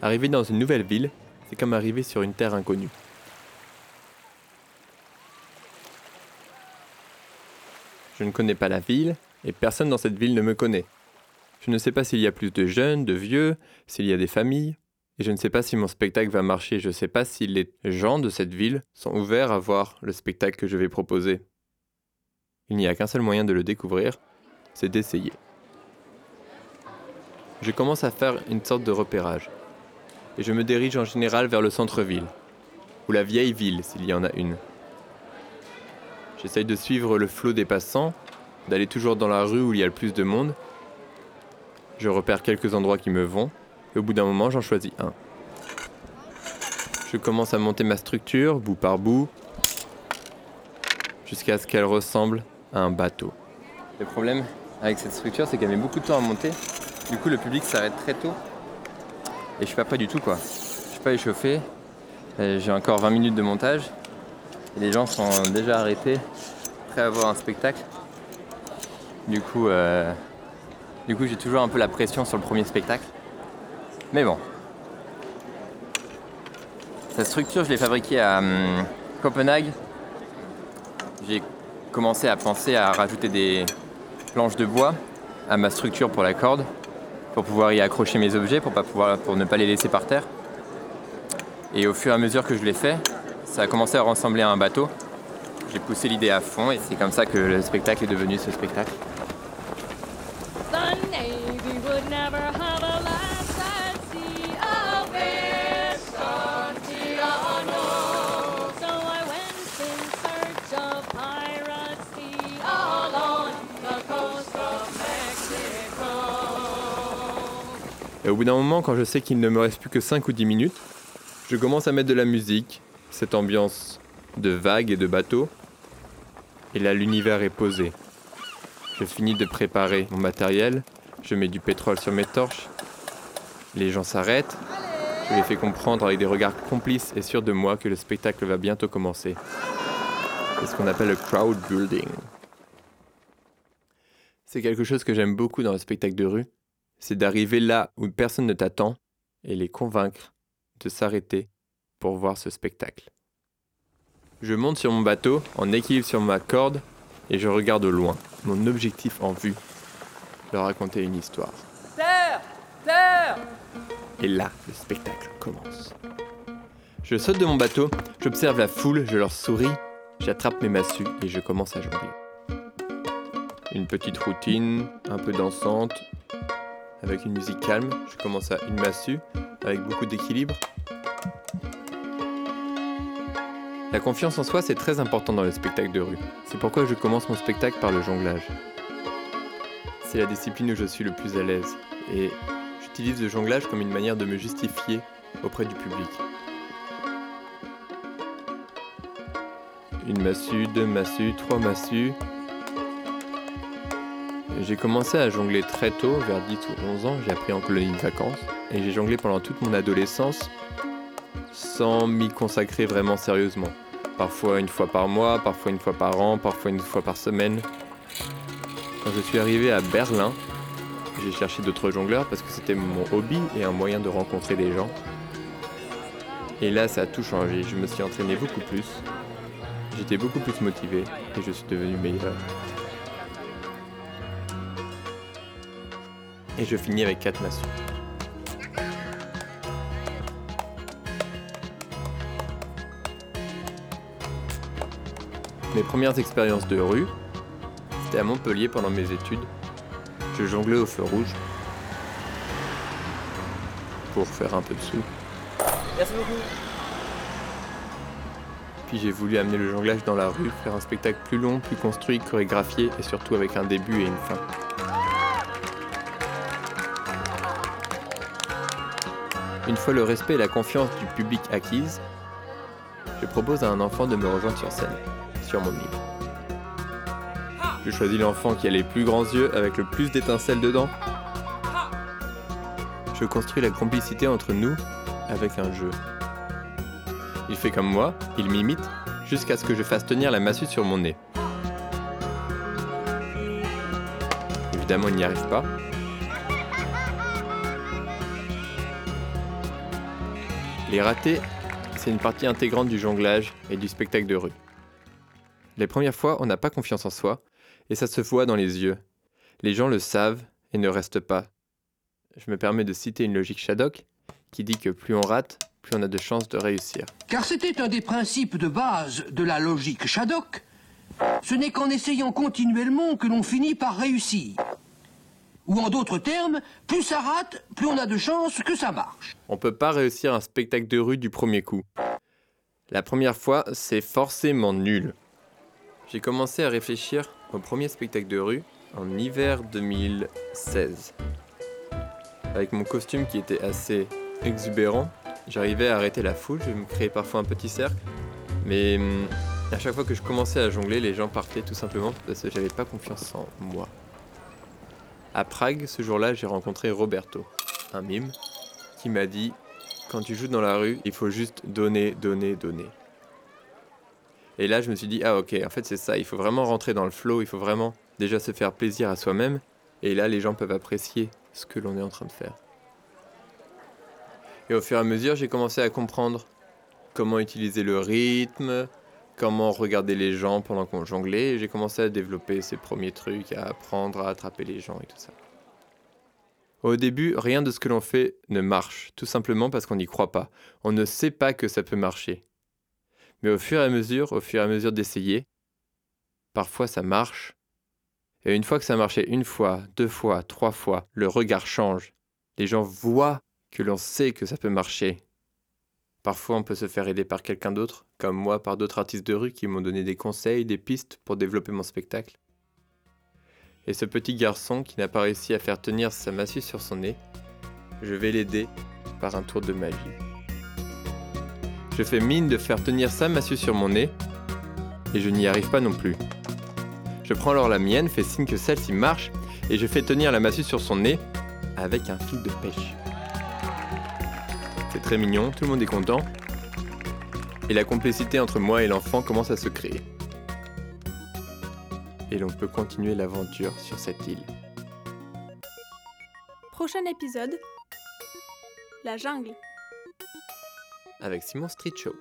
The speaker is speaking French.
Arriver dans une nouvelle ville, c'est comme arriver sur une terre inconnue. Je ne connais pas la ville et personne dans cette ville ne me connaît. Je ne sais pas s'il y a plus de jeunes, de vieux, s'il y a des familles. Et je ne sais pas si mon spectacle va marcher. Je ne sais pas si les gens de cette ville sont ouverts à voir le spectacle que je vais proposer. Il n'y a qu'un seul moyen de le découvrir, c'est d'essayer. Je commence à faire une sorte de repérage. Et je me dirige en général vers le centre-ville, ou la vieille ville s'il y en a une. J'essaye de suivre le flot des passants, d'aller toujours dans la rue où il y a le plus de monde. Je repère quelques endroits qui me vont, et au bout d'un moment, j'en choisis un. Je commence à monter ma structure, bout par bout, jusqu'à ce qu'elle ressemble à un bateau. Le problème avec cette structure, c'est qu'elle met beaucoup de temps à monter. Du coup, le public s'arrête très tôt. Et je suis pas prêt du tout, quoi. Je suis pas échauffé. J'ai encore 20 minutes de montage. Et les gens sont déjà arrêtés, prêts à voir un spectacle. Du coup, euh, du coup, j'ai toujours un peu la pression sur le premier spectacle. Mais bon. Cette structure, je l'ai fabriquée à hum, Copenhague. J'ai commencé à penser à rajouter des planches de bois à ma structure pour la corde, pour pouvoir y accrocher mes objets, pour, ne pas les laisser par terre. Et au fur et à mesure que je l'ai fait, ça a commencé à ressembler à un bateau. J'ai poussé l'idée à fond et c'est comme ça que le spectacle est devenu ce spectacle. Et au bout d'un moment, quand je sais qu'il ne me reste plus que 5 ou 10 minutes, je commence à mettre de la musique, cette ambiance de vagues et de bateaux. Et là, l'univers est posé. Je finis de préparer mon matériel, je mets du pétrole sur mes torches. Les gens s'arrêtent. Je les fais comprendre avec des regards complices et sûrs de moi que le spectacle va bientôt commencer. C'est ce qu'on appelle le crowd building. C'est quelque chose que j'aime beaucoup dans le spectacle de rue. C'est d'arriver là où personne ne t'attend et les convaincre de s'arrêter pour voir ce spectacle. Je monte sur mon bateau, en équilibre sur ma corde, et je regarde au loin, mon objectif en vue, leur raconter une histoire. Terre Terre Et là, le spectacle commence. Je saute de mon bateau, j'observe la foule, je leur souris, j'attrape mes massues et je commence à jongler. Une petite routine, un peu dansante, avec une musique calme, je commence à une massue, avec beaucoup d'équilibre, La confiance en soi, c'est très important dans le spectacle de rue. C'est pourquoi je commence mon spectacle par le jonglage. C'est la discipline où je suis le plus à l'aise, et j'utilise le jonglage comme une manière de me justifier auprès du public. Une massue, deux massues, trois massues. J'ai commencé à jongler très tôt, vers 10 ou 11 ans, j'ai appris en colonie de vacances, et j'ai jonglé pendant toute mon adolescence sans m'y consacrer vraiment sérieusement. Parfois une fois par mois, parfois une fois par an, parfois une fois par semaine. Quand je suis arrivé à Berlin, j'ai cherché d'autres jongleurs parce que c'était mon hobby et un moyen de rencontrer des gens. Et là, ça a tout changé. Je me suis entraîné beaucoup plus. J'étais beaucoup plus motivé et je suis devenu meilleur. Et je finis avec 4 massues. Mes premières expériences de rue, c'était à Montpellier pendant mes études. Je jonglais au feu rouge pour faire un peu de sous. Merci beaucoup. Puis j'ai voulu amener le jonglage dans la rue, faire un spectacle plus long, plus construit, chorégraphié et surtout avec un début et une fin. Une fois le respect et la confiance du public acquise, je propose à un enfant de me rejoindre sur scène sur mon île. Je choisis l'enfant qui a les plus grands yeux avec le plus d'étincelles dedans. Je construis la complicité entre nous avec un jeu. Il fait comme moi, il m'imite, jusqu'à ce que je fasse tenir la massue sur mon nez. Évidemment, il n'y arrive pas. Les ratés, c'est une partie intégrante du jonglage et du spectacle de rue. Les premières fois, on n'a pas confiance en soi, et ça se voit dans les yeux. Les gens le savent et ne restent pas. Je me permets de citer une logique Shadok qui dit que plus on rate, plus on a de chances de réussir. Car c'était un des principes de base de la logique Shadok. Ce n'est qu'en essayant continuellement que l'on finit par réussir. Ou en d'autres termes, plus ça rate, plus on a de chances que ça marche. On peut pas réussir un spectacle de rue du premier coup. La première fois, c'est forcément nul. J'ai commencé à réfléchir au premier spectacle de rue en hiver 2016. Avec mon costume qui était assez exubérant, j'arrivais à arrêter la foule, je me créais parfois un petit cercle, mais hum, à chaque fois que je commençais à jongler, les gens partaient tout simplement parce que j'avais pas confiance en moi. À Prague, ce jour-là, j'ai rencontré Roberto, un mime, qui m'a dit Quand tu joues dans la rue, il faut juste donner, donner, donner. Et là, je me suis dit Ah, ok, en fait, c'est ça, il faut vraiment rentrer dans le flow, il faut vraiment déjà se faire plaisir à soi-même, et là, les gens peuvent apprécier ce que l'on est en train de faire. Et au fur et à mesure, j'ai commencé à comprendre comment utiliser le rythme, comment regarder les gens pendant qu'on jonglait, et j'ai commencé à développer ces premiers trucs, à apprendre à attraper les gens et tout ça. Au début, rien de ce que l'on fait ne marche, tout simplement parce qu'on n'y croit pas. On ne sait pas que ça peut marcher. Mais au fur et à mesure, au fur et à mesure d'essayer, parfois ça marche. Et une fois que ça marchait une fois, deux fois, trois fois, le regard change. Les gens voient que l'on sait que ça peut marcher. Parfois, on peut se faire aider par quelqu'un d'autre, comme moi par d'autres artistes de rue qui m'ont donné des conseils, des pistes pour développer mon spectacle. Et ce petit garçon qui n'a pas réussi à faire tenir sa massue sur son nez, je vais l'aider par un tour de magie. Je fais mine de faire tenir sa massue sur mon nez, et je n'y arrive pas non plus. Je prends alors la mienne, fais signe que celle-ci marche, et je fais tenir la massue sur son nez avec un fil de pêche. Très mignon, tout le monde est content. Et la complicité entre moi et l'enfant commence à se créer. Et l'on peut continuer l'aventure sur cette île. Prochain épisode La jungle. Avec Simon Street Show.